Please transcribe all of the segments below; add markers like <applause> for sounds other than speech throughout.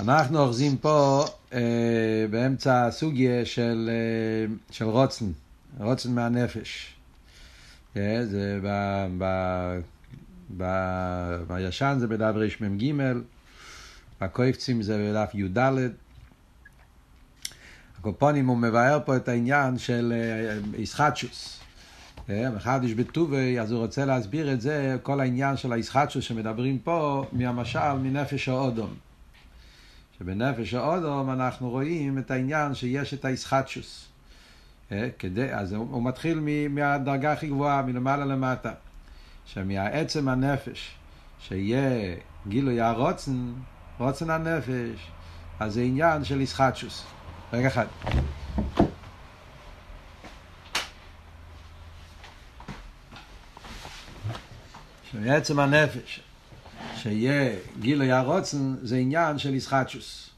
אנחנו אוחזים פה אה, באמצע הסוגיה של, אה, של רוצן, רוצן מהנפש. אה, זה ב, ב, ב, בישן זה בדף רמ"ג, בקויפצים זה בדף י"ד. הקופונים הוא מבאר פה את העניין של איסחטשוס. אה, מחדש בטובי, אז הוא רוצה להסביר את זה, כל העניין של האיסחטשוס שמדברים פה, מהמשל מנפש האודום. שבנפש האודום אנחנו רואים את העניין שיש את האיסחטשוס. אה, כדי, אז הוא, הוא מתחיל מהדרגה הכי גבוהה, מלמעלה למטה. שמהעצם הנפש, שיהיה גילוי הרוצן, רוצן הנפש, אז זה עניין של איסחטשוס. רגע אחד. שמעצם הנפש, שיהיה גילוי הרוצן, זה עניין של ישחטשוס.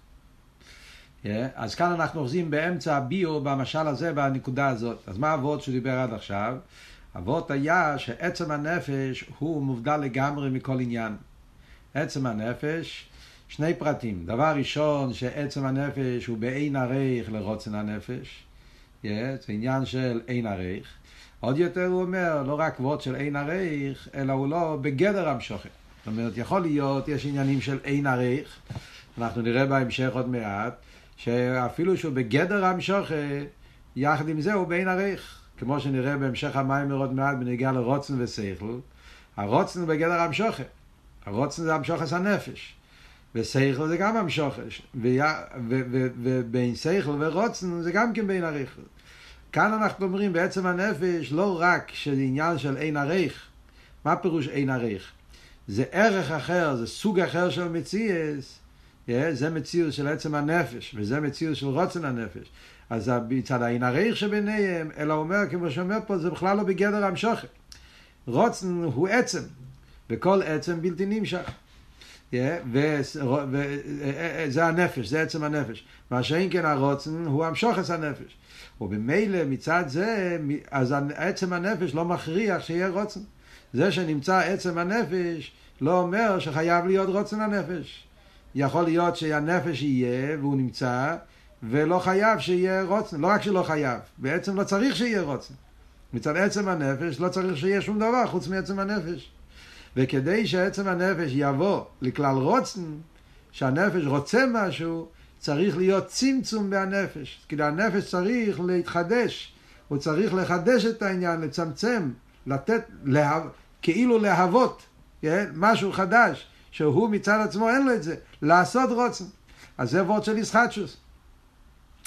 Yeah, אז כאן אנחנו אוחזים באמצע הביו במשל הזה, בנקודה הזאת. אז מה אבות שהוא דיבר עד עכשיו? אבות היה שעצם הנפש הוא מובדל לגמרי מכל עניין. עצם הנפש, שני פרטים. דבר ראשון, שעצם הנפש הוא באין עריך לרוצן הנפש. Yeah, זה עניין של אין עריך. עוד יותר הוא אומר, לא רק וורד של אין עריך, אלא הוא לא בגדר המשוכן. זאת אומרת, יכול להיות, יש עניינים של אין עריך, אנחנו נראה בהמשך עוד מעט, שאפילו שהוא בגדר המשוכן, יחד עם זה הוא באין עריך. כמו שנראה בהמשך המים עוד מעט בנגיעה לרוצן ושכל, הרוצן הוא בגדר המשוכן. הרוצן זה המשוכס הנפש. ושכל זה גם המשוכש. ובין שכל ורוצן זה גם כן בין עריך. כאן אנחנו אומרים בעצם הנפש לא רק שזה עניין של אין עריך. מה פירוש אין עריך? זה ערך אחר, זה סוג אחר של מציאס. זה מציאות של עצם הנפש, וזה מציאות של רוצן הנפש. אז מצד האין עריך שביניהם, אלא אומר, כמו שאומר פה, זה בכלל לא בגדר המשוכת. רוצן הוא עצם, וכל עצם בלתי נמשך. וזה הנפש, זה עצם הנפש. מה שאין כן הרוצן הוא המשוכס הנפש. ובמילא מצד זה, אז עצם הנפש לא מכריח שיהיה רוצן. זה שנמצא עצם הנפש לא אומר שחייב להיות רוצן הנפש. יכול להיות שהנפש יהיה והוא נמצא ולא חייב שיהיה רוצן. לא רק שלא חייב, בעצם לא צריך שיהיה רוצן. מצד עצם הנפש לא צריך שיהיה שום דבר חוץ מעצם הנפש. וכדי שעצם הנפש יבוא לכלל רוצן, שהנפש רוצה משהו, צריך להיות צמצום בהנפש. כי הנפש צריך להתחדש, הוא צריך לחדש את העניין, לצמצם, לתת, לה, כאילו להוות, כן? משהו חדש, שהוא מצד עצמו אין לו את זה, לעשות רוצן. אז זה וורד של ישחטשוס.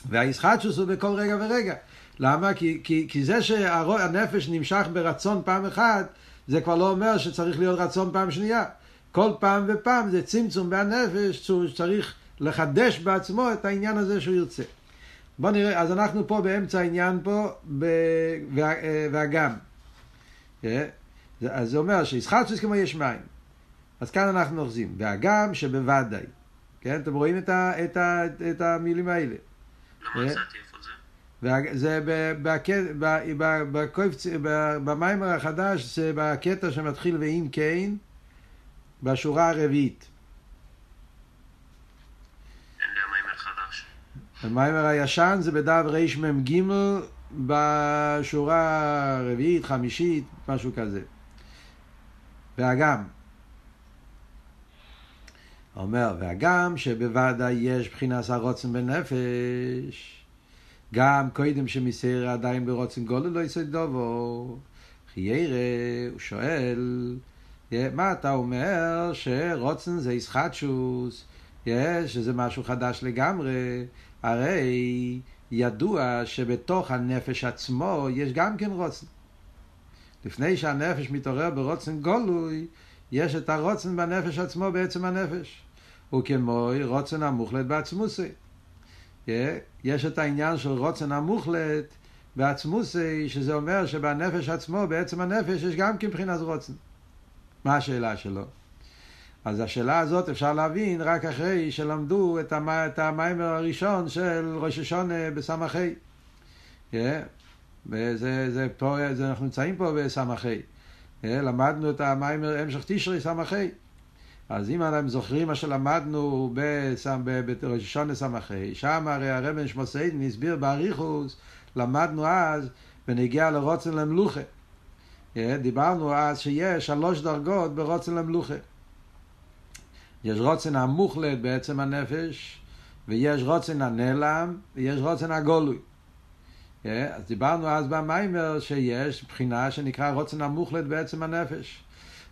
והישחטשוס הוא בכל רגע ורגע. למה? כי, כי, כי זה שהנפש נמשך ברצון פעם אחת, זה כבר לא אומר שצריך להיות רצון פעם שנייה. כל פעם ופעם זה צמצום בהנפש, שצריך לחדש בעצמו את העניין הזה שהוא ירצה. בוא נראה, אז אנחנו פה באמצע העניין פה, ב... וה... והגם. אה? אז זה אומר שישחטשוס כמו יש מים. אז כאן אנחנו אוחזים. והגם שבוודאי. כן? אתם רואים את, ה... את, ה... את המילים האלה. לא מצאתי איפה זה. זה במיימר החדש, זה בקטע שמתחיל ואם כן, בשורה הרביעית. המיימר הישן זה בדף רמ"ג בשורה הרביעית, חמישית, משהו כזה. והגם. אומר, והגם שבוודאי יש בחינת הרוצן בנפש, גם קודם שמסייר עדיין ברוצן גולו לא יסוד דובו, חיירה, הוא שואל, מה אתה אומר שרוצן זה ישחטשוס, שזה משהו חדש לגמרי, הרי ידוע שבתוך הנפש עצמו יש גם כן רוצן. לפני שהנפש מתעורר ברוצן גולוי, יש את הרוצן בנפש עצמו בעצם הנפש. וכמו רוצן המוחלט בעצמוסי. יש את העניין של רוצן המוחלט בעצמוסי, שזה אומר שבנפש עצמו, בעצם הנפש, יש גם כן מבחינת רוצן. מה השאלה שלו? אז השאלה הזאת אפשר להבין רק אחרי שלמדו את, המ... את המיימר הראשון של ראש השונה בסמכי. Yeah. וזה זה פה, זה אנחנו נמצאים פה בסמכי. Yeah. למדנו את המיימר המשך תשרי סמכי. אז אם אתם זוכרים מה שלמדנו בראשון לסמכי, שם הרי הרבן שמוסיידן הסביר באריכוס, למדנו אז בנגיע לרוצן למלוכה. דיברנו אז שיש שלוש דרגות ברוצן למלוכה. יש רוצן המוחלט בעצם הנפש, ויש רוצן הנעלם, ויש רוצן הגולוי. אז דיברנו אז במיימר שיש בחינה שנקרא רוצן המוחלט בעצם הנפש.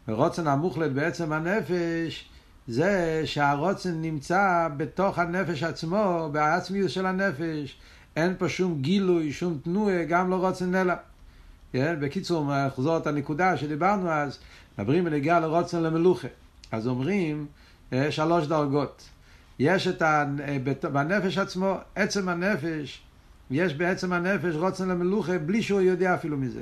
ורוצן המוחלט בעצם הנפש זה שהרוצן נמצא בתוך הנפש עצמו, בעצמיות של הנפש. אין פה שום גילוי, שום תנועה, גם לא רוצן נעלם. כן? בקיצור, נחזור את הנקודה שדיברנו אז, מדברים בנגיעה לרוצן למלוכה. אז אומרים שלוש דרגות. יש את ה... בנפש עצמו, עצם הנפש, יש בעצם הנפש רוצן למלוכה בלי שהוא יודע אפילו מזה.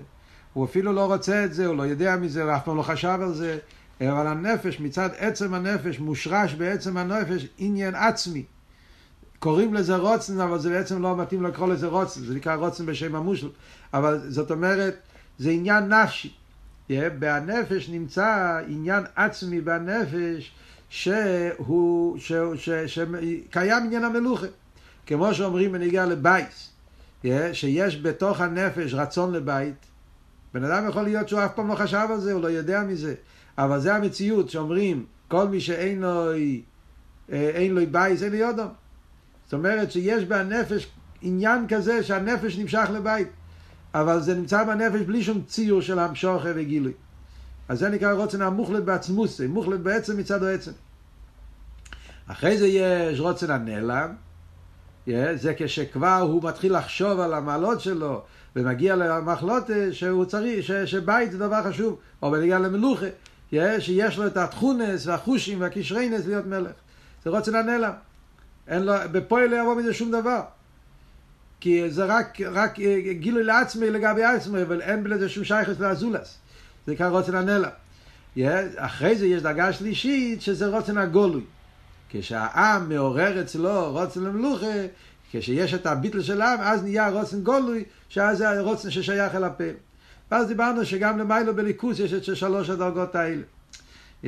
הוא אפילו לא רוצה את זה, הוא לא יודע מזה, הוא אף פעם לא חשב על זה, אבל הנפש, מצד עצם הנפש, מושרש בעצם הנפש עניין עצמי. קוראים לזה רוצן, אבל זה בעצם לא מתאים לקרוא לזה רוצן, זה נקרא רוצן בשם המושל. אבל זאת אומרת, זה עניין נפשי. בנפש נמצא עניין עצמי בנפש, שהוא, שקיים עניין המלוכה. כמו שאומרים בנגיעה לבייס, שיש בתוך הנפש רצון לבית. בן אדם יכול להיות שהוא אף פעם לא חשב על זה, הוא לא יודע מזה. אבל זה המציאות שאומרים, כל מי שאין לו, אין לו בייס, אין לו יודום. זאת אומרת שיש בנפש עניין כזה שהנפש נמשך לבית. אבל זה נמצא בנפש בלי שום ציור של המשוכה וגילוי. אז זה נקרא רוצן המוחלט בעצמוסי, מוחלט בעצם מצד העצם. אחרי זה יש רוצן הנעלם, זה כשכבר הוא מתחיל לחשוב על המעלות שלו ומגיע למחלות שהוא צריך, ש, שבית זה דבר חשוב, או בנגיע למלוכה, שיש לו את התכונס והחושים והקשרינס להיות מלך. זה רוצן הנעלם. אין לו, בפועל לא יבוא מזה שום דבר. כי זה רק, רק גילוי לעצמי לגבי עצמי, אבל אין בלזה שום שייכת לאזולס. זה נקרא רוצן הנעלם. אחרי זה יש דרגה שלישית שזה רוצן הגולוי. כשהעם מעורר אצלו רוצן למלוכה, כשיש את הביטל של העם, אז נהיה רוצן גולוי, שאז זה הרוצן ששייך אל הפה. ואז דיברנו שגם למיילו בליכוס יש את שלוש הדרגות האלה. Yeah.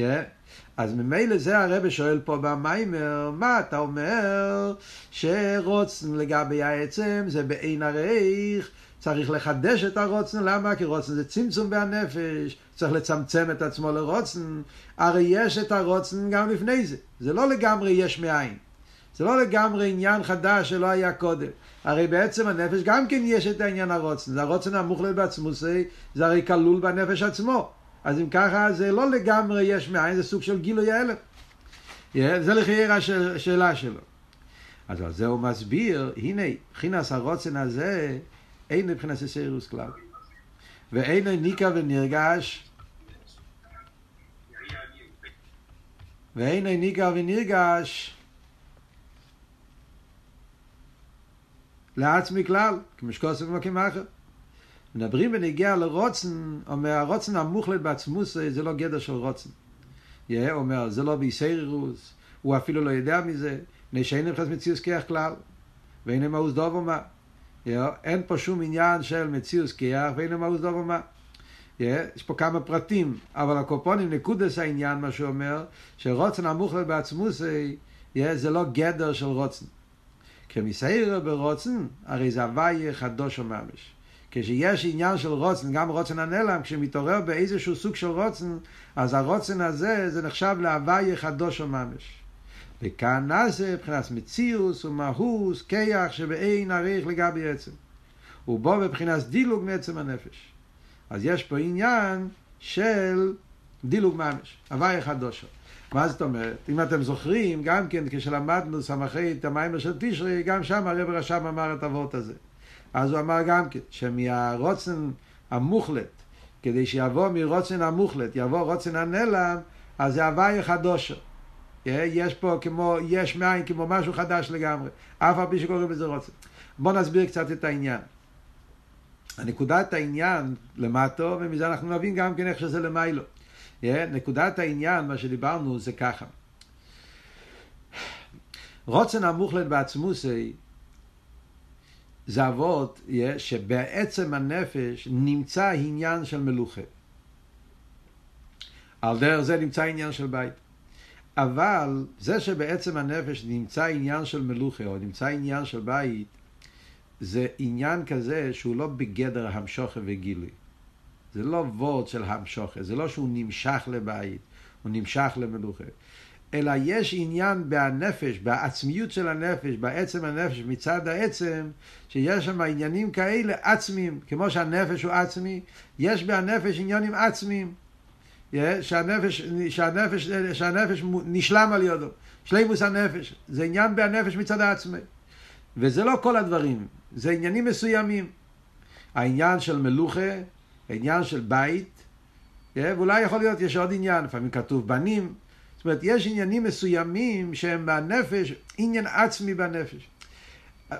אז ממילא זה הרב שואל פה במיימר, מה אתה אומר שרוצן לגבי העצם זה בעין הרייך, צריך לחדש את הרוצן, למה? כי רוצן זה צמצום בהנפש, צריך לצמצם את עצמו לרוצן, הרי יש את הרוצן גם לפני זה, זה לא לגמרי יש מאין, זה לא לגמרי עניין חדש שלא היה קודם, הרי בעצם הנפש גם כן יש את העניין הרוצן, זה הרוצן המוחלט בעצמו, זה הרי כלול בנפש עצמו, אז אם ככה זה לא לגמרי יש מאין, זה סוג של גילוי ההלם. זה לחייר השאלה שלו. אז על זה הוא מסביר, הנה, מבחינת הרוצן הזה, אין מבחינת סיירוס כלל. ואין ניקה ונרגש, ואין ניקה ונרגש לעצמי כלל, כמשקוסף ומקים אחר. מדברים בנגיע לרוצן, אומר הרוצן המוחלט בעצמוס זה לא גדר של רוצן. יהיה, אומר, זה לא ביסיירוס, הוא אפילו לא יודע מזה, מפני שאין נכנס מציאוס כיח כלל, ואין אמאוס דוב ומה. אין פה שום עניין של מציאוס כיח ואין אמאוס דוב ומה. יש פה כמה פרטים, אבל הקופונים נקודס העניין, מה שהוא אומר, שרוצן המוחלט בעצמוס זה לא גדר של רוצן. כמסיירה ברוצן, הרי זה הוויה חדוש וממש. כשיש עניין של רוצן, גם רוצן הנעלם, כשמתעורר באיזשהו סוג של רוצן, אז הרוצן הזה, זה נחשב להוויה חדוש וממש. וכאן נעשה מבחינת מציאוס ומהוס, כיח שבאין עריך לגבי עצם. ובו מבחינת דילוג מעצם הנפש. אז יש פה עניין של דילוג ממש, הוויה חדושו. מה זאת אומרת? אם אתם זוכרים, גם כן כשלמדנו סמכי את המיימר של תשרי, גם שם הרב רשם אמר את הוורט הזה. אז הוא אמר גם כן, שמהרוצן המוחלט, כדי שיבוא מרוצן המוחלט, יבוא רוצן הנעלם, אז זה הוויה חדושו. יש פה כמו, יש מאין, כמו משהו חדש לגמרי, אף על פי שקוראים לזה רוצן. בואו נסביר קצת את העניין. הנקודת העניין למטו, ומזה אנחנו נבין גם כן איך שזה למיילו. נקודת העניין, מה שדיברנו, זה ככה. רוצן המוחלט בעצמוסי זה אבות שבעצם הנפש נמצא עניין של מלוכה. על דרך זה נמצא עניין של בית. אבל זה שבעצם הנפש נמצא עניין של מלוכה או נמצא עניין של בית, זה עניין כזה שהוא לא בגדר המשוכה וגילוי. זה לא וורד של המשוכה, זה לא שהוא נמשך לבית, הוא נמשך למלוכה. אלא יש עניין בנפש, בעצמיות של הנפש, בעצם הנפש, מצד העצם, שיש שם עניינים כאלה עצמיים, כמו שהנפש הוא עצמי, יש בנפש עניינים עצמיים. שהנפש, שהנפש, שהנפש נשלם על ידו, שלימוס הנפש, זה עניין בנפש מצד העצמי. וזה לא כל הדברים, זה עניינים מסוימים. העניין של מלוכה, העניין של בית, ואולי יכול להיות, יש עוד עניין, לפעמים כתוב בנים, זאת אומרת, יש עניינים מסוימים שהם בנפש, עניין עצמי בנפש.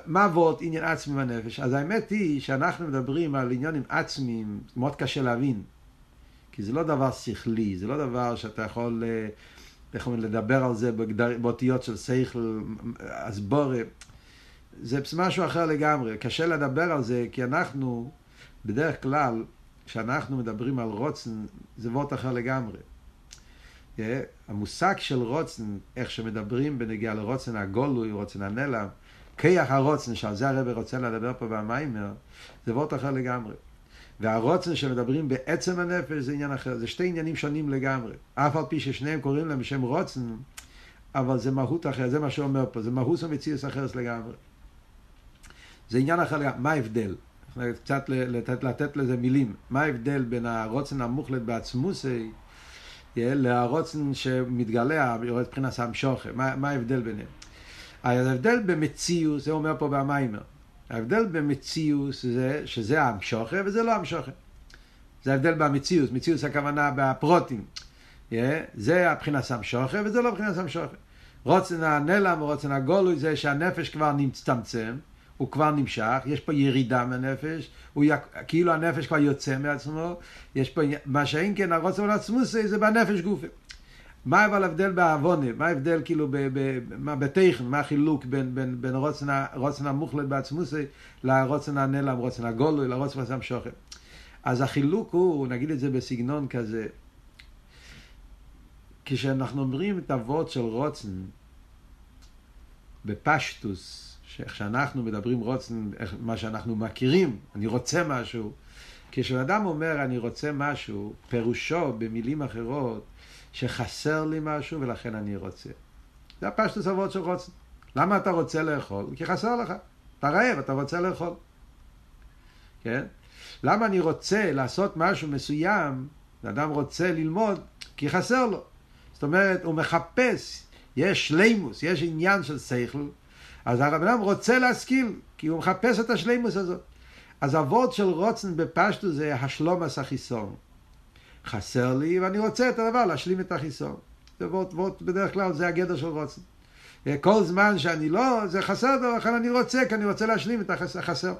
מה עבוד עניין עצמי בנפש? אז האמת היא שאנחנו מדברים על עניינים עצמיים, מאוד קשה להבין. כי זה לא דבר שכלי, זה לא דבר שאתה יכול, אה, איך אומרים, לדבר על זה באותיות של שכל, הסבורה. זה משהו אחר לגמרי. קשה לדבר על זה, כי אנחנו, בדרך כלל, כשאנחנו מדברים על רוצן, זה וורט אחר לגמרי. Yeah, המושג של רוצן, איך שמדברים בנגיעה לרוצן הגולוי, רוצן הנלם, כיח הרוצן, שעל זה הרב רוצה לדבר פה במיימר, זה וורט אחר לגמרי. והרוצן שמדברים בעצם הנפש זה עניין אחר, זה שתי עניינים שונים לגמרי. אף על פי ששניהם קוראים להם בשם רוצן, אבל זה מהות אחרת, זה מה שהוא אומר פה, זה מהות המציאות אחרת לגמרי. זה עניין אחר לגמרי, מה ההבדל? קצת לתת, לתת לזה מילים. מה ההבדל בין הרוצן המוחלט בעצמוסי לרוצן שמתגלה, יורד מבחינת המשוכר? מה, מה ההבדל ביניהם? ההבדל במציאות, זה אומר פה במיימר, ההבדל במציאות זה שזה המשוכר וזה לא המשוכר. זה ההבדל במציאות, מציאות הכוונה בפרוטים. Yeah, זה הבחינת המשוכר וזה לא מבחינת המשוכר. רוצן הנלם ורוצן הגולוי זה שהנפש כבר נצטמצם, הוא כבר נמשך, יש פה ירידה מהנפש, הוא י... כאילו הנפש כבר יוצא מעצמו, יש פה, מה שאין כן הרוצן עצמוסי זה בנפש גופי. מה אבל ההבדל בעוונה? מה ההבדל כאילו ב, ב, מה החילוק בין, בין, בין רוצן, רוצן המוחלט בעצמוסי לרוצן הנלם, רוצן הגולוי, לרוצן ועצם שוכם? אז החילוק הוא, נגיד את זה בסגנון כזה, כשאנחנו אומרים את הוורד של רוצן בפשטוס, שאיך שאנחנו מדברים רוצן, מה שאנחנו מכירים, אני רוצה משהו, כשאדם אומר אני רוצה משהו, פירושו במילים אחרות, שחסר לי משהו ולכן אני רוצה. זה הפשטוס אבות של רוצן. למה אתה רוצה לאכול? כי חסר לך. אתה רעב, אתה רוצה לאכול. כן? למה אני רוצה לעשות משהו מסוים, אדם רוצה ללמוד, כי חסר לו. זאת אומרת, הוא מחפש, יש שלימוס, יש עניין של שכל, אז הרב אדם רוצה להשכיל, כי הוא מחפש את השלימוס הזאת. אז הוורד של רוצן בפשטו זה השלומס החיסון. חסר לי ואני רוצה את הדבר, להשלים את החיסון. זה וורט, בדרך כלל זה הגדר של רוצן. כל זמן שאני לא, זה חסר דבר, לכן אני רוצה, כי אני רוצה להשלים את החסר.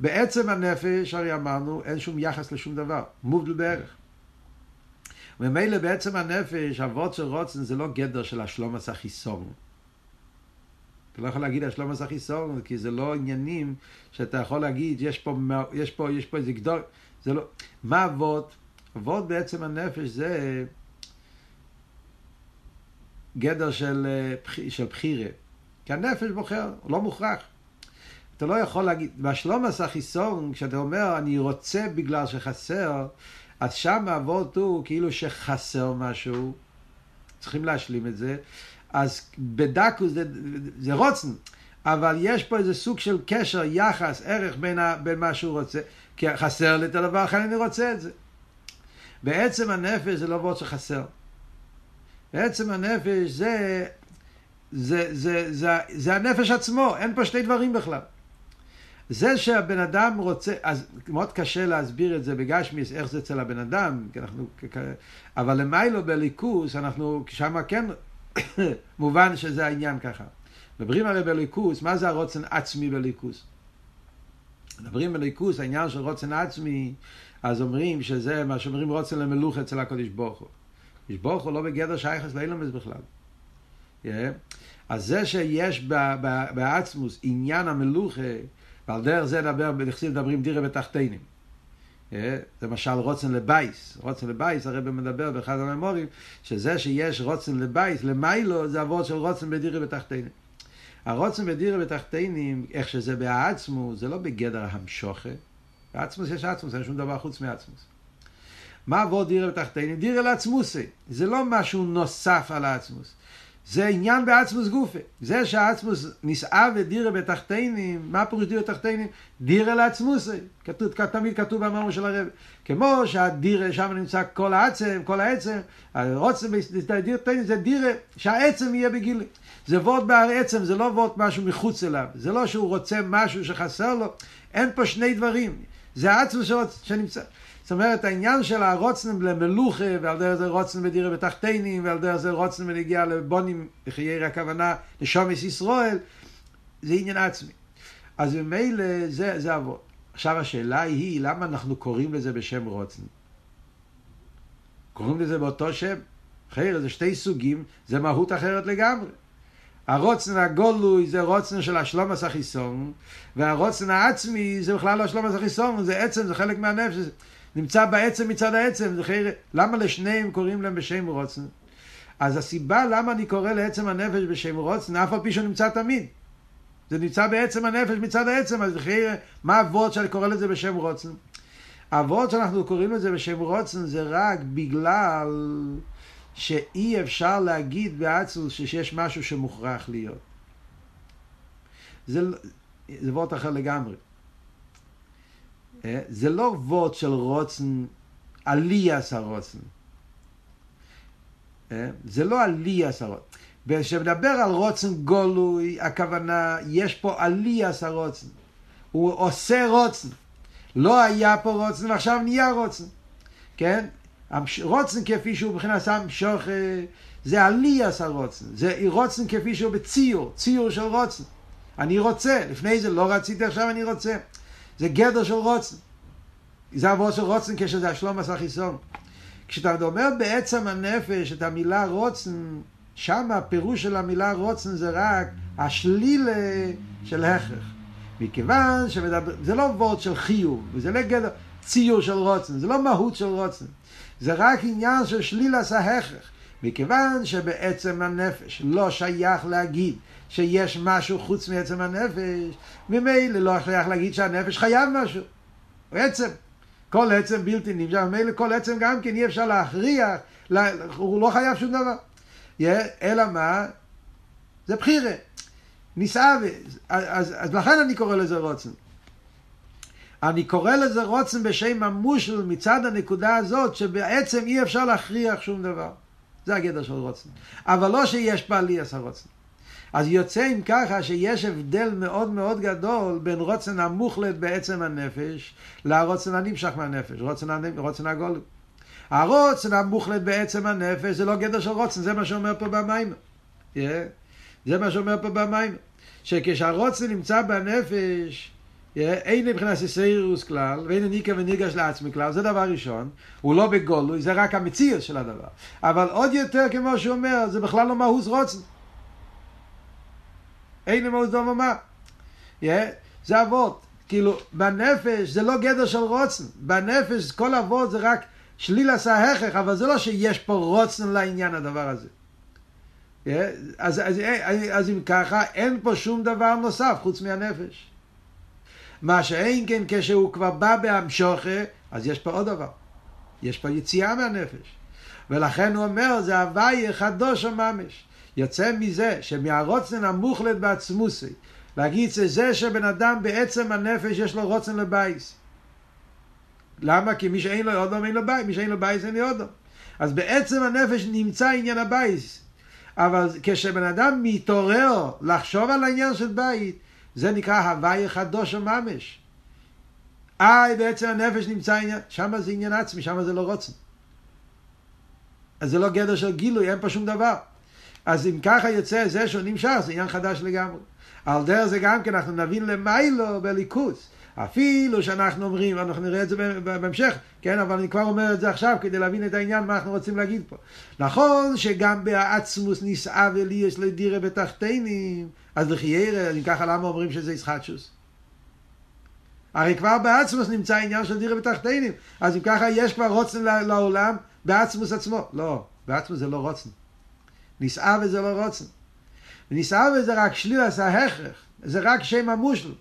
בעצם הנפש, הרי אמרנו, אין שום יחס לשום דבר, מובדל בערך. וממילא בעצם הנפש, הוורד של רוצן זה לא גדר של השלומס החיסון. אתה לא יכול להגיד השלומס החיסון, כי זה לא עניינים שאתה יכול להגיד, יש פה, יש פה, יש פה איזה גדול, זה לא, מה אבות? אבות בעצם הנפש זה גדר של, של בחירה. כי הנפש בוחר, לא מוכרח. אתה לא יכול להגיד, בשלומס החיסון, כשאתה אומר אני רוצה בגלל שחסר, אז שם אבות הוא כאילו שחסר משהו, צריכים להשלים את זה, אז בדקוס זה, זה רוצן, אבל יש פה איזה סוג של קשר, יחס, ערך בין, ה, בין מה שהוא רוצה, כי חסר לי את הדבר, לכן אני רוצה את זה. בעצם הנפש זה לא וורד שחסר. בעצם הנפש זה, זה, זה, זה, זה, זה הנפש עצמו, אין פה שני דברים בכלל. זה שהבן אדם רוצה, אז מאוד קשה להסביר את זה בגשמיס, איך זה אצל הבן אדם, אנחנו, אבל למיילו בליכוס, אנחנו שם כן <coughs> מובן שזה העניין ככה. מדברים הרי בליכוס, מה זה הרוצן עצמי בליכוס? מדברים בליכוס, העניין של רוצן עצמי, אז אומרים שזה מה שאומרים רוצן למלוך אצל הקדוש ברוך הוא. קדוש ברוך הוא לא בגדר שייכס לאילמס בכלל. Yeah. אז זה שיש בעצמוס עניין המלוכה, ועל דרך זה נדבר, נכסים מדברים דירה בתחתינים. אה, זה משל רוצן לבייס. רוצן לבייס, הרב מדבר באחד הממורים, שזה שיש רוצן לבייס, למיילו, זה אבות של רוצן בדירה בתחתינים. הרוצן בדירה בתחתינים, איך שזה בעצמו, זה לא בגדר המשוכה. בעצמוס יש עצמוס, אין שום דבר חוץ מעצמוס. מה אבות דירה בתחתינים? דירה לעצמוסי. זה לא משהו נוסף על העצמוס. זה עניין בעצמוס גופה. זה שהעצמוס נישאה ודירה בתחתינים, מה פירוש דירה בתחתינים? דירה לעצמוסי. כתוב, תמיד כתוב במאמר של הרב. כמו שהדירה, שם נמצא כל העצם, כל העצם, הרוצן בדירה בתחתינים זה דירה שהעצם יהיה בגילי. זה וורד בעצם, זה לא וורד משהו מחוץ אליו. זה לא שהוא רוצה משהו שחסר לו. אין פה שני דברים. זה העצמוס שנמצא. זאת אומרת, העניין של הרוצן למלוכה, ועל דרך זה רוצן בדירה בתחתינים, ועל דרך זה רוצן ונגיע לבונים, לחייר הכוונה, לשומש ישראל, זה עניין עצמי. אז ממילא זה, זה אבות. עכשיו השאלה היא, למה אנחנו קוראים לזה בשם רוצן? קוראים לזה באותו שם? חייר, זה שתי סוגים, זה מהות אחרת לגמרי. הרוצן הגולוי זה רוצן של השלום הסחיסון, והרוצן העצמי זה בכלל לא השלום הסחיסון, זה עצם, זה חלק מהנפש. נמצא בעצם מצד העצם. למה לשניהם קוראים להם בשם רוצן? אז הסיבה למה אני קורא לעצם הנפש בשם רוצן, אף על פי שהוא נמצא תמיד. זה נמצא בעצם הנפש מצד העצם, אז חיר... מה הוורד שאני קורא לזה בשם רוצן? הוורד שאנחנו קוראים לזה בשם רוצן זה רק בגלל שאי אפשר להגיד בעצמוס שיש משהו שמוכרח להיות. זה, זה וורד אחר לגמרי. זה לא וורד של רוצן, עליאס הרוצן. זה לא עליאס הרוצן. כשמדבר על רוצן גולוי, הכוונה, יש פה עליאס הרוצן. הוא עושה רוצן. לא היה פה רוצן ועכשיו נהיה רוצן. כן? רוצן כפי שהוא מבחינת המשוך, זה עליאס הרוצן. זה רוצן כפי שהוא בציור, ציור של רוצן. אני רוצה, לפני זה לא רציתי, עכשיו אני רוצה. זה גדר של רוצן. זה עבור של רוצן כשזה השלום עשה חיסון. כשאתה אומר בעצם הנפש את המילה רוצן, שם הפירוש של המילה רוצן זה רק השלילה של הכרח. מכיוון שמדבר, זה לא וורד של חיוב, וזה לא גדר ציור של רוצן, זה לא מהות של רוצן. זה רק עניין של שלילת ההכרח. מכיוון שבעצם הנפש לא שייך להגיד שיש משהו חוץ מעצם הנפש, ממילא לא שייך להגיד שהנפש חייב משהו. עצם. כל עצם בלתי נמשך, ממילא כל עצם גם כן אי אפשר להכריח, הוא לא חייב שום דבר. אלא מה? זה בחירה. נישאה, אז, אז לכן אני קורא לזה רוצן. אני קורא לזה רוצן בשם המושל מצד הנקודה הזאת שבעצם אי אפשר להכריח שום דבר. זה הגדר של רוצן. אבל לא שיש בעליאס הרוצן. אז יוצא אם ככה שיש הבדל מאוד מאוד גדול בין רוצן המוחלט בעצם הנפש לרוצן הנמשך מהנפש, רוצן. רוצן הגול. הרוצן המוחלט בעצם הנפש זה לא גדר של רוצן, זה מה שאומר פה במים. Yeah. זה מה שאומר פה במים. שכשהרוצן נמצא בנפש, yeah, אין מבחינת סיסיירוס כלל, ואין ניקה וניגש לעצמי כלל, זה דבר ראשון. הוא לא בגולוי, זה רק המציאות של הדבר. אבל עוד יותר, כמו שהוא אומר, זה בכלל לא מהוס רוצן. אין למוז דומה מה. זה אבות. כאילו, בנפש זה לא גדר של רוצן. בנפש כל אבות זה רק שליל עשה הכרח, אבל זה לא שיש פה רוצן לעניין הדבר הזה. אז, אז, אז אם ככה, אין פה שום דבר נוסף חוץ מהנפש. מה שאין כן כשהוא כבר בא בהמשוכה, אז יש פה עוד דבר. יש פה יציאה מהנפש. ולכן הוא אומר, זה הוואי חדוש ממש. יוצא מזה שמהרצון המוחלט בעצמותי, להגיד שזה שבן אדם בעצם הנפש יש לו רצון לבית. למה? כי מי שאין לו אדם אין לו בית, מי שאין לו בית אין לו אדם. אז בעצם הנפש נמצא עניין הבית. אבל כשבן אדם מתעורר לחשוב על העניין של בית, זה נקרא הווה חדש ממש. איי, בעצם הנפש נמצא עניין, שם זה עניין עצמי, שם זה לא רצון. אז זה לא גדר של גילוי, אין פה שום דבר. אז אם ככה יוצא זה שהוא נמשך, זה עניין חדש לגמרי. על דרך זה גם כן אנחנו נבין למיילו בליכוס. אפילו שאנחנו אומרים, אנחנו נראה את זה בהמשך, כן, אבל אני כבר אומר את זה עכשיו כדי להבין את העניין, מה אנחנו רוצים להגיד פה. נכון שגם בעצמוס נישאה ולי יש לדירה בתחתינים, אז לחיירה, אם ככה למה אומרים שזה ישחטשוס? הרי כבר בעצמוס נמצא העניין של דירה בתחתינים. אז אם ככה יש כבר רוצן לעולם בעצמוס עצמו. לא, בעצמוס זה לא רוצן. נישאה וזה לא רוצן. ונישאה וזה רק שלילס ההכרח. זה רק שם המושל.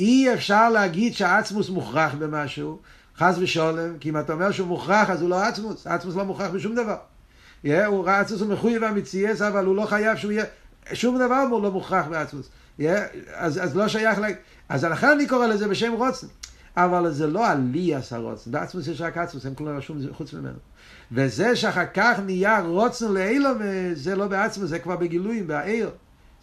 אי אפשר להגיד שהעצמוס מוכרח במשהו, חס ושולם, כי אם אתה אומר שהוא מוכרח אז הוא לא עצמוס, עצמוס לא מוכרח בשום דבר. Yeah, הוא עצמוס הוא מחויב המציאס, אבל הוא לא חייב שהוא יהיה, שום דבר הוא לא מוכרח בעצמוס. Yeah, אז, אז לא שייך, לה... אז לכן אני קורא לזה בשם רוצן. אבל זה לא עליאס הרוצן, בעצמוס יש רק עצמוס, אין כלום רשום חוץ ממנו. וזה שאחר כך נהיה רוצן לאילום, זה לא בעצמוס, זה כבר בגילויים, בעיר.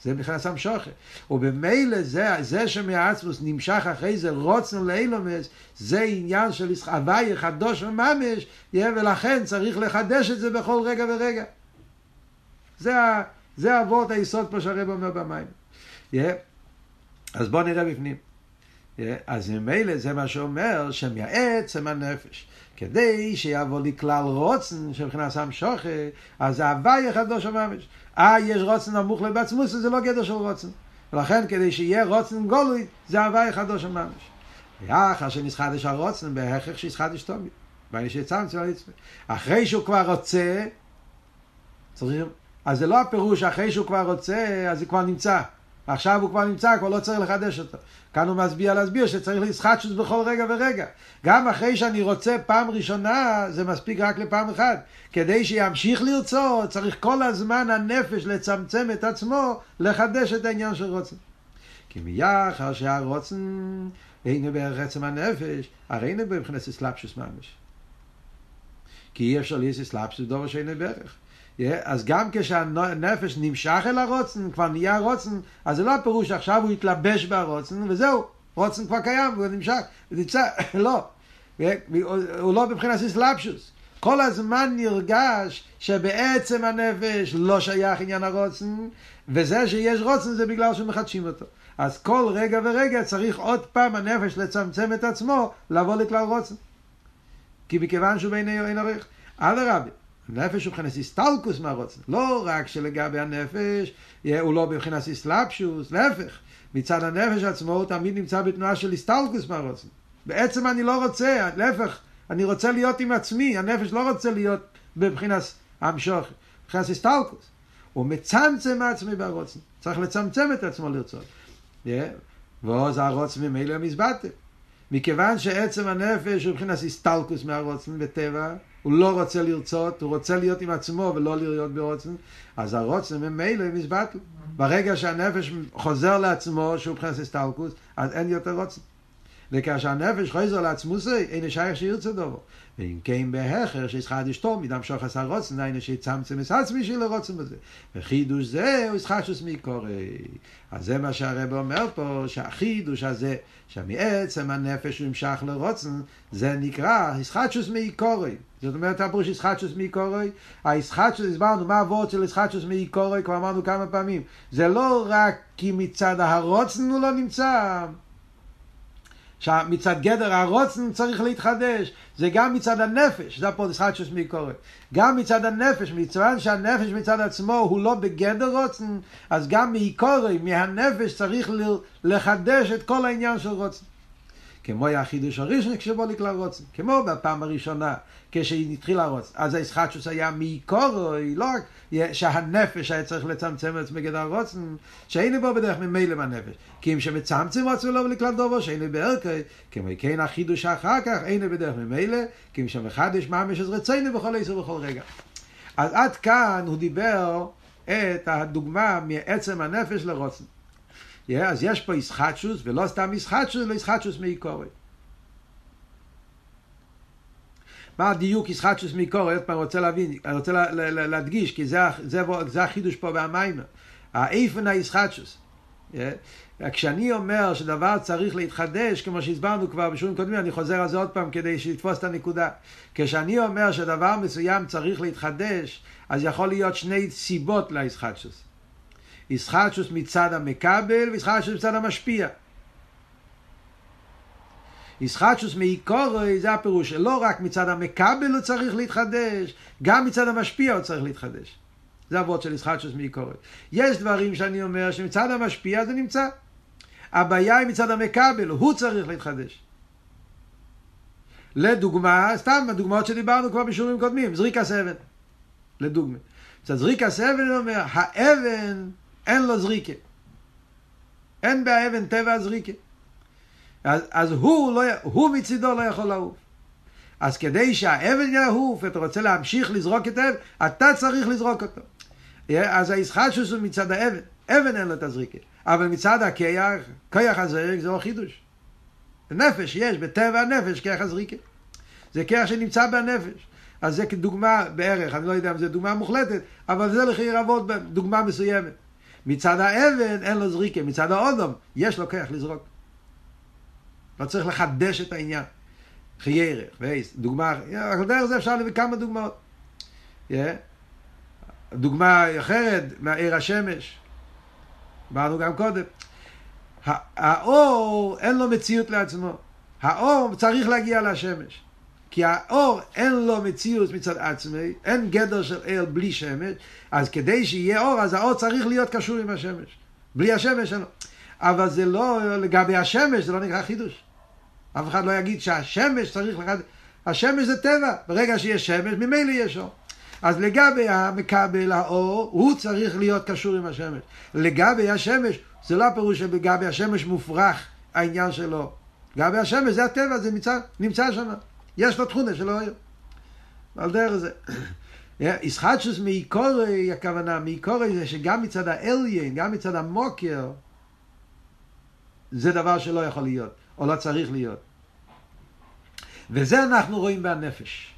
זה מבחינת סם שוכר. ובמילא זה, זה שמעצמוס נמשך אחרי זה רוצן לאילומס, זה עניין של הוואי חדוש וממש, ולכן צריך לחדש את זה בכל רגע ורגע. זה, זה אבות היסוד פה שהרב אומר במים. אז בואו נראה בפנים. אז ממילא זה מה שאומר שמעצם הנפש. כדי שיבוא לי כלל רוצן שמבחינת סם שוכר, אז זה הוואי חדוש וממש. אה, יש רוצן נמוך לבעצמוס, זה לא גדר של רוצן. ולכן כדי שיהיה רוצן גולוי, זה הוואי חדוש ממש. ואחר שנסחדש הרוצן, בהכרח שיסחדש תומי. ואני שיצמצם על עצמי. אחרי שהוא כבר רוצה, צריך... אז זה לא הפירוש אחרי שהוא כבר רוצה, אז זה כבר נמצא. עכשיו הוא כבר נמצא, כבר לא צריך לחדש אותו. כאן הוא מסביר להסביר שצריך להסחדשוס בכל רגע ורגע. גם אחרי שאני רוצה פעם ראשונה, זה מספיק רק לפעם אחת. כדי שימשיך לרצות, צריך כל הזמן הנפש לצמצם את עצמו, לחדש את העניין של רוצן. כי מיחר שהרוצן אינו בערך עצם הנפש, הרי אינו מבחינת אסלאפשוס ממש. כי אי אפשר להיות אסלאפשוס דובר שאינו בערך. אז גם כשהנפש נמשך אל הרוצן, כבר נהיה רוצן, אז זה לא הפירוש שעכשיו הוא יתלבש ברוצן, וזהו, רוצן כבר קיים, הוא נמשך, ונמצא, <laughs> לא. הוא לא מבחינת אסלאפשוס. כל הזמן נרגש שבעצם הנפש לא שייך עניין הרוצן, וזה שיש רוצן זה בגלל שמחדשים אותו. אז כל רגע ורגע צריך עוד פעם הנפש לצמצם את עצמו, לבוא לכלל רוצן. כי מכיוון שהוא בין אין ערך. אדרבה, הנפש הוא מבחינת הסטלקוס מהרוצן. לא רק שלגבי הנפש הוא לא מבחינת הסלאפשוס, להפך. מצד הנפש עצמו הוא תמיד נמצא בתנועה של הסטלקוס מהרוצן. בעצם אני לא רוצה, להפך, אני רוצה להיות עם עצמי, הנפש לא רוצה להיות בבחינת המשוך, מבחינת הסטלקוס. הוא מצמצם מעצמי ברוצן. צריך לצמצם את עצמו לרצות. ועוז הרוצן ממילא מזבטל. מכיוון שעצם הנפש הוא מבחינת הסטלקוס מהרוצן בטבע, הוא לא רוצה לרצות, הוא רוצה להיות עם עצמו ולא להיות ברוצן, אז הרוצן ממילא מזבטל. ברגע שהנפש חוזר לעצמו, שהוא מבחינת הסטלקוס, אז אין יותר רוצן. וכאשר הנפש חוזר לעצמו זה, אין שייך שירצה דובו. ואם כן בהכר שישחד אשתו מדם שוחס הרוצן, היינו שיצמצם את עצמי של הרוצן בזה. וחידוש זה הוא ישחשוס מקורי. אז זה מה שהרב אומר פה, שהחידוש הזה, שמעצם הנפש הוא ימשך לרוצן, זה נקרא ישחשוס מקורי. זאת אומרת, הפירוש ישחטשוס מקורי, הישחטשוס, הסברנו מה הוורד של ישחטשוס מקורי, כבר אמרנו כמה פעמים. זה לא רק כי מצד הרוצן הוא לא נמצא, שמצד גדר הרוצן צריך להתחדש, זה גם מצד הנפש, זה ישחטשוס מקורי. גם מצד הנפש, מצוין שהנפש מצד עצמו הוא לא בגדר רוצן, אז גם מקורי, מהנפש צריך לחדש את כל העניין של רוצן. כמו היה החידוש הראשון כשבוא לכלל רוצן, כמו בפעם הראשונה כשהתחיל הרוץ. אז הישחטשוס היה מעיקורו, לא רק שהנפש היה צריך לצמצם את עצמו בגדר הרוצן, שאין בו בדרך ממילא מהנפש. כי אם שמצמצם רוצן לא לכלל דובו, שאין בערכי, כמו כן החידוש אחר כך, אין בדרך ממילא, כי אם שמחדש ממש אז רצינו בכל עשר ובכל רגע. אז עד כאן הוא דיבר את הדוגמה מעצם הנפש לרוצן. Yeah, אז יש פה ישחטשוס, ולא סתם ישחטשוס, אלא ישחטשוס מעיקורי. מה הדיוק ישחטשוס מקורי? עוד פעם, רוצה להבין, אני רוצה לה, לה, לה, להדגיש, כי זה, זה, זה החידוש פה והמיימר. האיפן הישחטשוס. Yeah. כשאני אומר שדבר צריך להתחדש, כמו שהסברנו כבר בשיעורים קודמים, אני חוזר על זה עוד פעם כדי שיתפוס את הנקודה. כשאני אומר שדבר מסוים צריך להתחדש, אז יכול להיות שני סיבות לישחטשוס. ישחטשוס מצד המקבל וישחטשוס מצד המשפיע. ישחטשוס מעיקורי זה הפירוש שלא רק מצד המקבל הוא צריך להתחדש, גם מצד המשפיע הוא צריך להתחדש. זה אבות של ישחטשוס מעיקורי. יש דברים שאני אומר שמצד המשפיע זה נמצא, הבעיה היא מצד המקבל, הוא צריך להתחדש. לדוגמה, סתם הדוגמאות שדיברנו כבר בשיעורים קודמים, זריקה אבן, לדוגמה. מצד זריקה אבן אומר, האבן אין לו זריקה. אין באבן טבע הזריקה. אז, אז הוא, לא, הוא מצידו לא יכול לעוף. אז כדי שהאבן יעוף, אתה רוצה להמשיך לזרוק את האבן, אתה צריך לזרוק אותו. אז הישחטשוס הוא מצד האבן, אבן אין לו את הזריקה. אבל מצד הכיח, כיח הזרק זה לא חידוש. נפש יש, בטבע הנפש כיח הזריקה. זה כיח שנמצא בנפש. אז זה כדוגמה בערך, אני לא יודע אם זו דוגמה מוחלטת, אבל זה לכי רבות דוגמה מסוימת. מצד האבן אין לו זריקה, מצד האודום יש לו כיח לזרוק. לא צריך לחדש את העניין. חיירך, וייס, דוגמה, על דרך זה אפשר להביא כמה דוגמאות. Yeah. דוגמה אחרת, מהעיר השמש. אמרנו גם קודם. האור אין לו מציאות לעצמו. האור צריך להגיע לשמש. כי האור אין לו מציאות מצד עצמי, אין גדר של אל בלי שמש, אז כדי שיהיה אור, אז האור צריך להיות קשור עם השמש. בלי השמש אין לו. אבל זה לא, לגבי השמש זה לא נקרא חידוש. אף אחד לא יגיד שהשמש צריך לחד... השמש זה טבע, ברגע שיש שמש, ממילא יש אור. אז לגבי המקבל האור, הוא צריך להיות קשור עם השמש. לגבי השמש, זה לא הפירוש שלגבי השמש מופרך העניין שלו. לגבי השמש זה הטבע, זה נמצא, נמצא שם. יש לו תכונה שלא היה. על דרך זה. ישחטשוס מעיקורי, הכוונה, מעיקורי זה שגם מצד האליין, גם מצד המוקר, זה דבר שלא יכול להיות, או לא צריך להיות. וזה אנחנו רואים בנפש.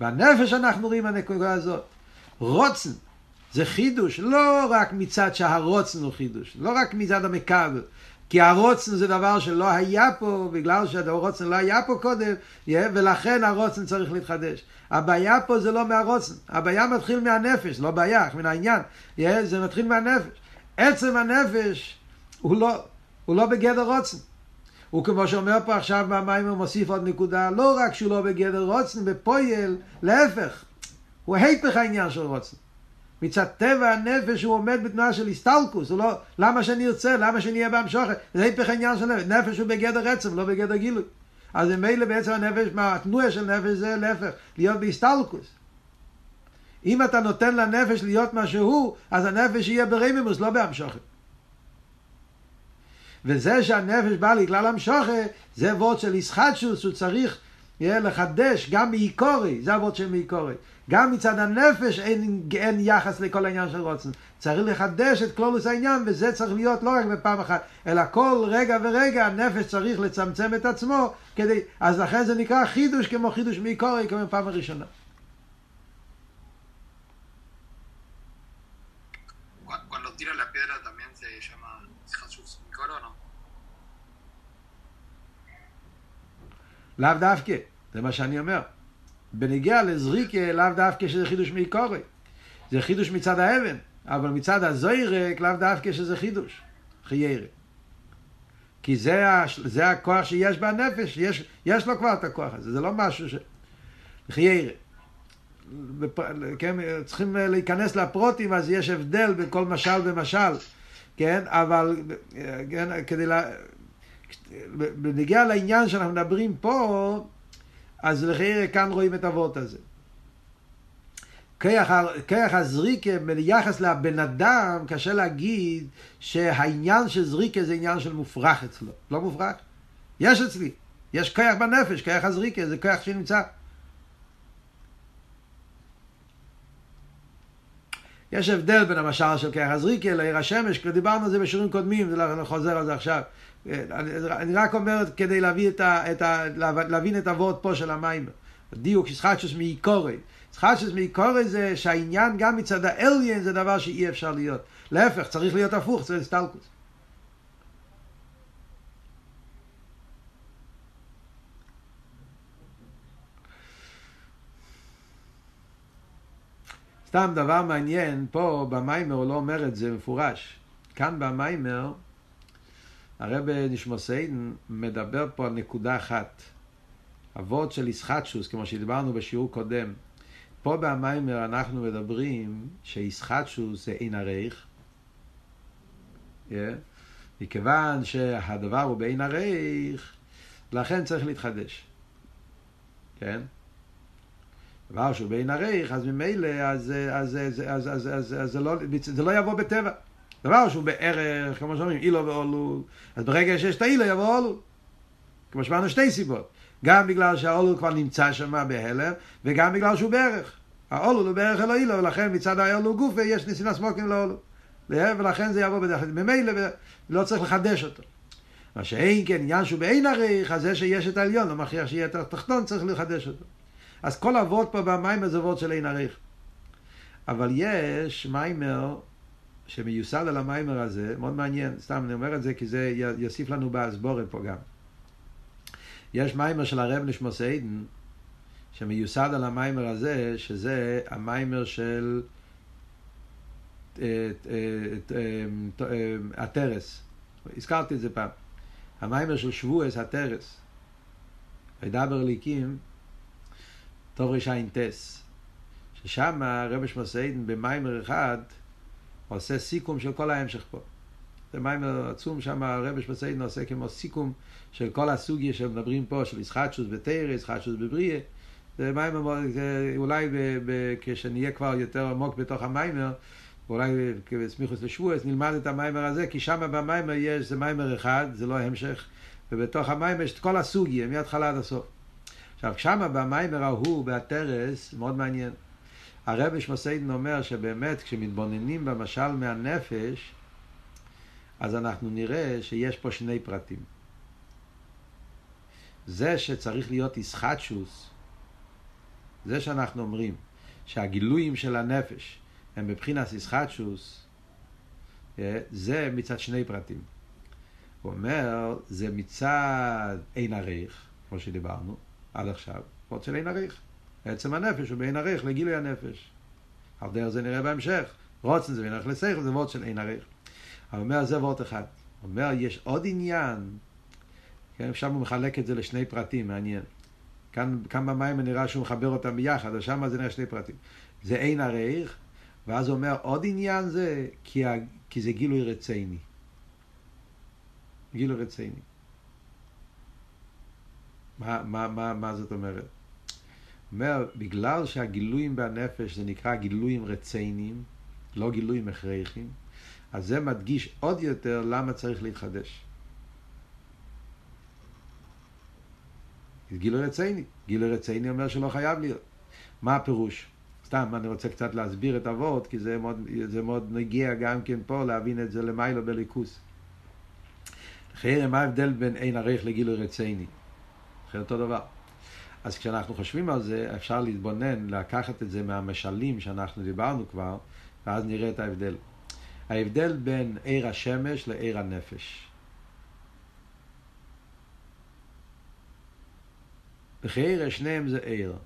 בנפש אנחנו רואים הנקודה הזאת. רוצן זה חידוש, לא רק מצד שהרוצן הוא חידוש, לא רק מצד המקבל, כי הרוצן זה דבר שלא היה פה, בגלל שהרוצן לא היה פה קודם, ולכן הרוצן צריך להתחדש. הבעיה פה זה לא מהרוצן, הבעיה מתחיל מהנפש, לא בעיה, מן העניין, זה מתחיל מהנפש. עצם הנפש הוא לא, הוא לא בגדר רוצן. הוא כמו שאומר פה עכשיו במים הוא מוסיף עוד נקודה, לא רק שהוא לא בגדר רוצן, בפועל, להפך, הוא היפך העניין של רוצן. מצד טבע הנפש הוא עומד בתנועה של הסטלקוס, הוא לא, למה שאני ארצה, למה שאני אהיה בהמשוכת, זה היפך העניין של נפש, נפש הוא בגדר עצם, לא בגדר גילוי. אז ממילא בעצם הנפש, התנועה של נפש זה להפך, להיות בהסטלקוס. אם אתה נותן לנפש להיות מה שהוא, אז הנפש יהיה ברמימוס, לא בהמשוכת. וזה שהנפש בא לכלל המשוכה, זה וורד של ישחטשוס, הוא צריך יהיה לחדש גם מאיקורי, זה הוורד של מאיקורי. גם מצד הנפש אין, אין יחס לכל העניין של רוצן. צריך לחדש את כלולוס העניין, וזה צריך להיות לא רק בפעם אחת, אלא כל רגע ורגע הנפש צריך לצמצם את עצמו, כדי, אז לכן זה נקרא חידוש כמו חידוש מאיקורי, כמו בפעם הראשונה. לאו דווקא, זה מה שאני אומר. בנגיע לזריקה, לאו דווקא שזה חידוש מעיקורי. זה חידוש מצד האבן, אבל מצד הזוירק, לאו דווקא שזה חידוש. חיירה. כי זה, זה הכוח שיש בנפש, יש, יש לו כבר את הכוח הזה, זה לא משהו ש... חיירה. כן, צריכים להיכנס לפרוטים, אז יש הבדל בין כל משל ומשל, כן, אבל כן, כדי לה... בנגיע לעניין שאנחנו מדברים פה, אז לחייר כאן רואים את הוורט הזה. כיח הזריקה ביחס לבן אדם, קשה להגיד שהעניין של זריקה זה עניין של מופרך אצלו. לא מופרך. יש אצלי. יש כיח בנפש, כיח הזריקה, זה כיח שנמצא. יש הבדל בין המשל של כיח הזריקה לעיר השמש, כבר דיברנו על זה בשיעורים קודמים, זה לא חוזר על זה עכשיו. אני רק אומר כדי להביא את ה, את ה, להבין את הוורד פה של המים. דיוק ישחטשוס מעיקורי. ישחטשוס מעיקורי זה שהעניין גם מצד האליין זה דבר שאי אפשר להיות. להפך, צריך להיות הפוך, צריך סטלקוס. סתם דבר מעניין, פה במיימר הוא לא אומר את זה מפורש. כאן במיימר הרב נשמוסיין מדבר פה על נקודה אחת. אבות של ישחטשוס, כמו שדיברנו בשיעור קודם. פה במיימר אנחנו מדברים שישחטשוס זה אין הרייך, yeah, מכיוון שהדבר הוא בעין הרייך, לכן צריך להתחדש. כן? דבר שהוא בעין הרייך, אז ממילא, אז, לא, זה לא יבוא בטבע. דבר שהוא בערך, כמו שאומרים, אילו ואולו, אז ברגע שיש את האילו יבוא אולו. כמו שאמרנו שתי סיבות. גם בגלל שהאולו כבר נמצא שם בהלם, וגם בגלל שהוא בערך. האולו הוא בערך אלוהי אילו, ולכן מצד האולו גוף יש ניסין סמוקים לאולו. ולכן זה יבוא בדרך כלל. ממילא לא צריך לחדש אותו. מה שאין כן עניין שהוא באין עריך, אז זה שיש את העליון, לא מכריח שיהיה את התחתון, צריך לחדש אותו. אז כל אבות פה במים זה אבות של אין עריך. אבל יש מיימר שמיוסד על המיימר הזה, מאוד מעניין, סתם אני אומר את זה כי זה יוסיף לנו באסבורת פה גם. יש מיימר של הרב נשמוס עדן, שמיוסד על המיימר הזה, שזה המיימר של הטרס. הזכרתי את זה פעם. המיימר של שבועס, הטרס. וידבר ליקים, טוב רע"טס. ששם הרב שמוסיידן במיימר אחד עושה סיכום של כל ההמשך פה. זה מיימר עצום, שם הרב שמוסיידן עושה כמו סיכום של כל הסוגיה שמדברים פה, של ישחטשוס בתרא, ישחטשוס בבריאה. זה מיימר, אולי ב, ב, כשנהיה כבר יותר עמוק בתוך המיימר, ואולי בסמיכוס לשבועס נלמד את המיימר הזה, כי שם במיימר יש, זה מיימר אחד, זה לא המשך, ובתוך המיימר יש את כל הסוגיה, מההתחלה עד הסוף. עכשיו, שם במיימר ההוא, בהטרס, מאוד מעניין. הרבי שמסיידן אומר שבאמת כשמתבוננים במשל מהנפש, אז אנחנו נראה שיש פה שני פרטים. זה שצריך להיות איסחטשוס, זה שאנחנו אומרים שהגילויים של הנפש הם בבחינת איסחטשוס, אה, זה מצד שני פרטים. הוא אומר, זה מצד אין עריך, כמו שדיברנו עד עכשיו, עוד של אין עריך. עצם הנפש הוא באין עריך לגילוי הנפש. על דרך זה נראה בהמשך. רוצן זה בין עריך לסייכל, זה וורד של אין עריך. הוא אומר, זה וורד אחד. אומר, יש עוד עניין, כן, שם הוא מחלק את זה לשני פרטים, מעניין. כאן, כאן במים נראה שהוא מחבר אותם ביחד, אבל שם זה נראה שני פרטים. זה אין עריך, ואז הוא אומר, עוד עניין זה, כי, ה, כי זה גילוי רציני. גילוי רציני. מה, מה, מה, מה זאת אומרת? אומר, בגלל שהגילויים בנפש זה נקרא גילויים רציניים, לא גילויים הכרחיים, אז זה מדגיש עוד יותר למה צריך להתחדש. גילוי רציני. גילוי רציני אומר שלא חייב להיות. מה הפירוש? סתם, אני רוצה קצת להסביר את אבות, כי זה מאוד, זה מאוד נגיע גם כן פה להבין את זה למיילו בליכוס. חיירה, מה ההבדל בין אין ערך לגילוי רציני? אחרי אותו דבר. אז כשאנחנו חושבים על זה, אפשר להתבונן, לקחת את זה מהמשלים שאנחנו דיברנו כבר, ואז נראה את ההבדל. ההבדל בין עיר השמש לעיר הנפש. בחייר שניהם זה עיר.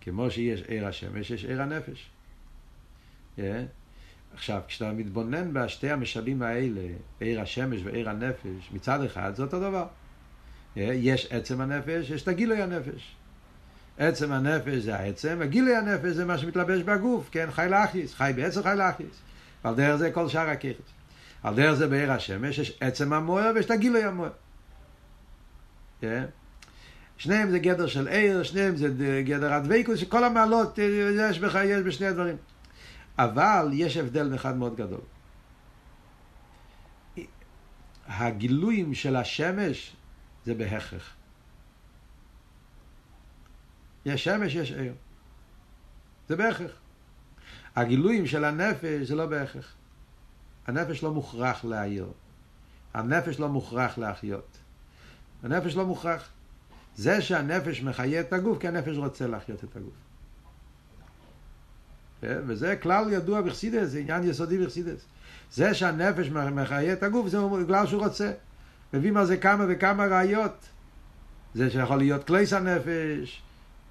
כמו שיש עיר השמש, יש עיר הנפש. Yeah. עכשיו, כשאתה מתבונן בשתי המשלים האלה, עיר השמש ועיר הנפש, מצד אחד זה אותו דבר. Yeah. יש עצם הנפש, יש את הגילוי הנפש. עצם הנפש זה העצם, וגילוי הנפש זה מה שמתלבש בגוף, כן? חי לאחיס, חי בעצם חי לאחיס. ועל דרך זה כל שאר הכיכס. על דרך זה בעיר השמש יש עצם המוער ויש את הגילוי המוער. כן? שניהם זה גדר של עיר, שניהם זה גדר הדבקות, שכל המעלות יש בך, יש בשני הדברים. אבל יש הבדל אחד מאוד גדול. הגילויים של השמש זה בהכרח. יש שמש, יש עיר. זה בהכרח. הגילויים של הנפש זה לא בהכרח. הנפש לא מוכרח להעיר. הנפש לא מוכרח להחיות. הנפש לא מוכרח. זה שהנפש מחיה את הגוף, כי הנפש רוצה להחיות את הגוף. כן? וזה כלל ידוע בחסידס, זה עניין יסודי בחסידס. זה שהנפש מחיה את הגוף, זה בגלל שהוא רוצה. מביאים על זה כמה וכמה ראיות. זה שיכול להיות כלות הנפש,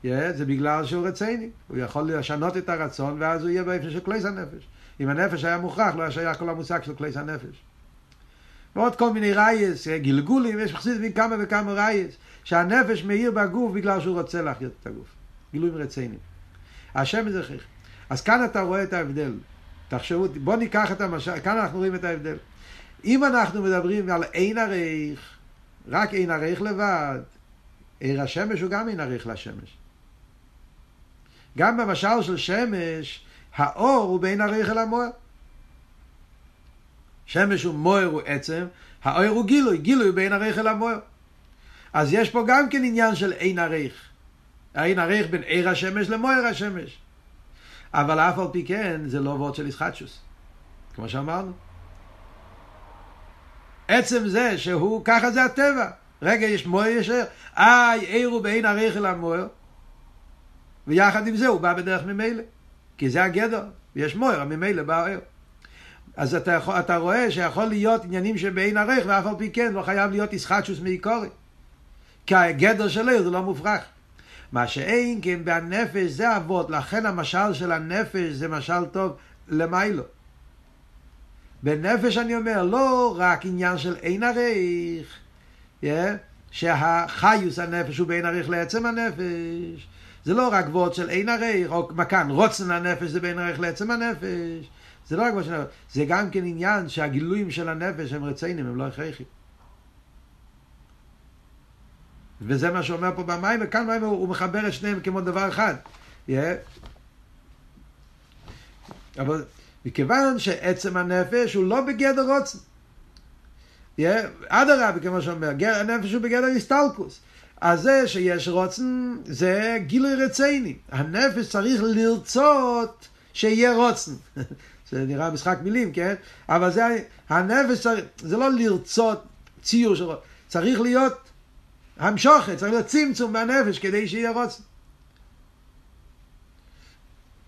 זה בגלל שהוא רצוני. הוא יכול לשנות את הרצון, ואז הוא יהיה באופן של כלות הנפש. אם הנפש היה מוכרח, לא היה שייך כל המושג של כלות הנפש. ועוד כל מיני ראיות, גלגולים, יש מחסיד כמה וכמה ראיות. שהנפש מאיר בגוף בגלל שהוא רוצה להחיות את הגוף. גילויים רצוניים. השם חייך. אז כאן אתה רואה את ההבדל. תחשבו, בוא ניקח את המשל, כאן אנחנו רואים את ההבדל. אם אנחנו מדברים על אין עריך, רק אין עריך לבד, עיר השמש הוא גם אין עריך לשמש. גם במשל של שמש, האור הוא בין עריך אל המוער. שמש הוא מוער הוא עצם, האור הוא גילוי, גילוי הוא בין עריך אל המוער. אז יש פה גם כן עניין של אין עריך. אין עריך בין עיר השמש למוער השמש. אבל אף על פי כן זה לא וורד של ישחטשוס, כמו שאמרנו. עצם זה שהוא, ככה זה הטבע. רגע, יש מוער, יש עיר. איי, עיר הוא בין עריך אל המוער. ויחד עם זה הוא בא בדרך ממילא. כי זה הגדר, ויש מוער, ממילא בא העיר. אז אתה, יכול, אתה רואה שיכול להיות עניינים שבין ערך, ואף על פי כן לא חייב להיות ישחטשוס מעיקורי. כי הגדר של עיר זה לא מופרך. מה שאין כן בנפש זה אבות, לכן המשל של הנפש זה משל טוב למיילו. בנפש אני אומר, לא רק עניין של אין עריך, yeah, שהחיוס הנפש הוא בין עריך לעצם הנפש. זה לא רק וורד של אין עריך, או מכאן, רוצן הנפש זה בין עריך לעצם הנפש. זה לא רק של הנפש, זה גם כן עניין שהגילויים של הנפש הם רציינים, הם לא הכרחים. וזה מה שאומר פה במים, וכאן מים הוא, הוא מחבר את שניהם כמו דבר אחד. Yeah. אבל מכיוון שעצם הנפש הוא לא בגדר רוצן. אדרבה, כמו שאומר, הנפש הוא בגדר הסטלקוס. אז זה שיש רוצן, זה גילוי רציני. הנפש צריך לרצות שיהיה רוצן. <laughs> זה נראה משחק מילים, כן? אבל זה, הנפש צריך, זה לא לרצות ציור של רוצן. צריך להיות המשוכת, צריך להיות צמצום בנפש כדי שיהיה רוצן.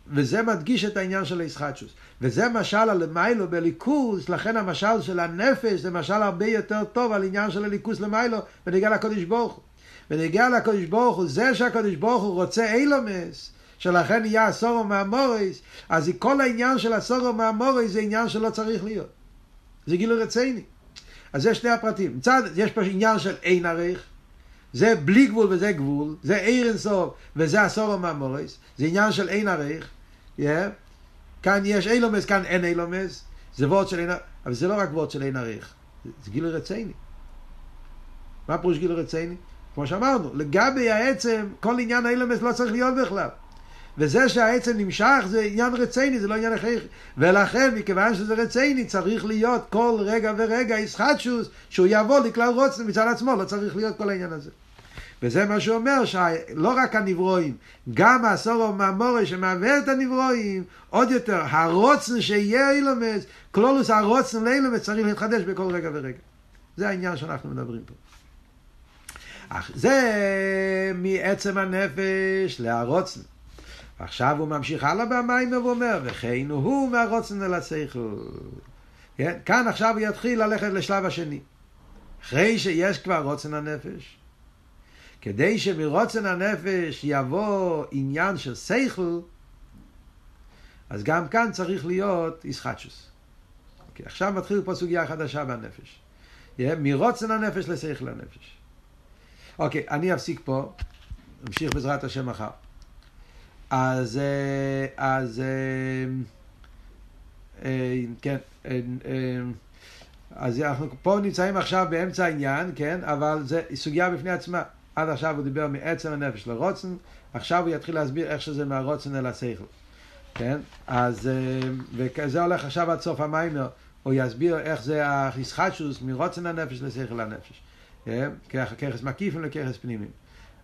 וזה מדגיש את העניין של הישחטשוס. וזה משל הלמיילו בליכוס, לכן המשל של הנפש זה משל הרבה יותר טוב על עניין של הליכוס למיילו ונגיע לקודש ברוך הוא. ונגיע לקודש ברוך הוא, זה שהקודש ברוך הוא רוצה אילומס, שלכן יהיה הסורו מהמורס, אז כל העניין של הסורו מהמורס זה עניין שלא צריך להיות. זה גילוי רציני. אז זה שני הפרטים. מצד, יש פה עניין של אין ערך, זה בלי גבול וזה גבול, זה עיר אינסוף וזה הסורו מהמורס, זה עניין של אין ערך, yeah. כאן יש אילומס, כאן אין אילומס, זה וורד של אין ערך, אבל זה לא רק וורד של אין ערך, זה גילוי רציני. מה פירוש גילוי רציני? כמו שאמרנו, לגבי העצם, כל עניין האילומס לא צריך להיות בכלל. וזה שהעצם נמשך זה עניין רציני, זה לא עניין הכרחי. ולכן, מכיוון שזה רציני, צריך להיות כל רגע ורגע ישחטשוס, שהוא יבוא לכלל רוצן מצד עצמו, לא צריך להיות כל העניין הזה. וזה מה שאומר שלא רק הנברואים, גם הסורו מהמורה שמהווה את הנברואים, עוד יותר, הרוצן שיהיה אילומס, כלולוס הרוצן לאילומס צריך להתחדש בכל רגע ורגע. זה העניין שאנחנו מדברים פה. אך זה מעצם הנפש להרוצן. עכשיו הוא ממשיך הלאה במים ואומר, וכן הוא מהרוצן אל. כן? כאן עכשיו הוא יתחיל ללכת לשלב השני. אחרי שיש כבר רוצן הנפש, כדי שמרוצן הנפש יבוא עניין של שכל, אז גם כאן צריך להיות איסחטשוס. אוקיי, עכשיו מתחיל פה סוגיה חדשה בנפש. מרוצן הנפש לשכל הנפש. אוקיי, אני אפסיק פה, נמשיך בעזרת השם מחר. אז, אה, אז, אה, אה, כן, אז אנחנו פה נמצאים עכשיו באמצע העניין, כן, אבל זה סוגיה בפני עצמה. עד עכשיו הוא דיבר מעצם הנפש לרוצן, עכשיו הוא יתחיל להסביר איך שזה מהרוצן אל השכל. כן? אז, וזה הולך עכשיו עד סוף המיימר, הוא יסביר איך זה הישחטשוס מרוצן הנפש לשכל הנפש. ככס מקיפים לככס פנימיים.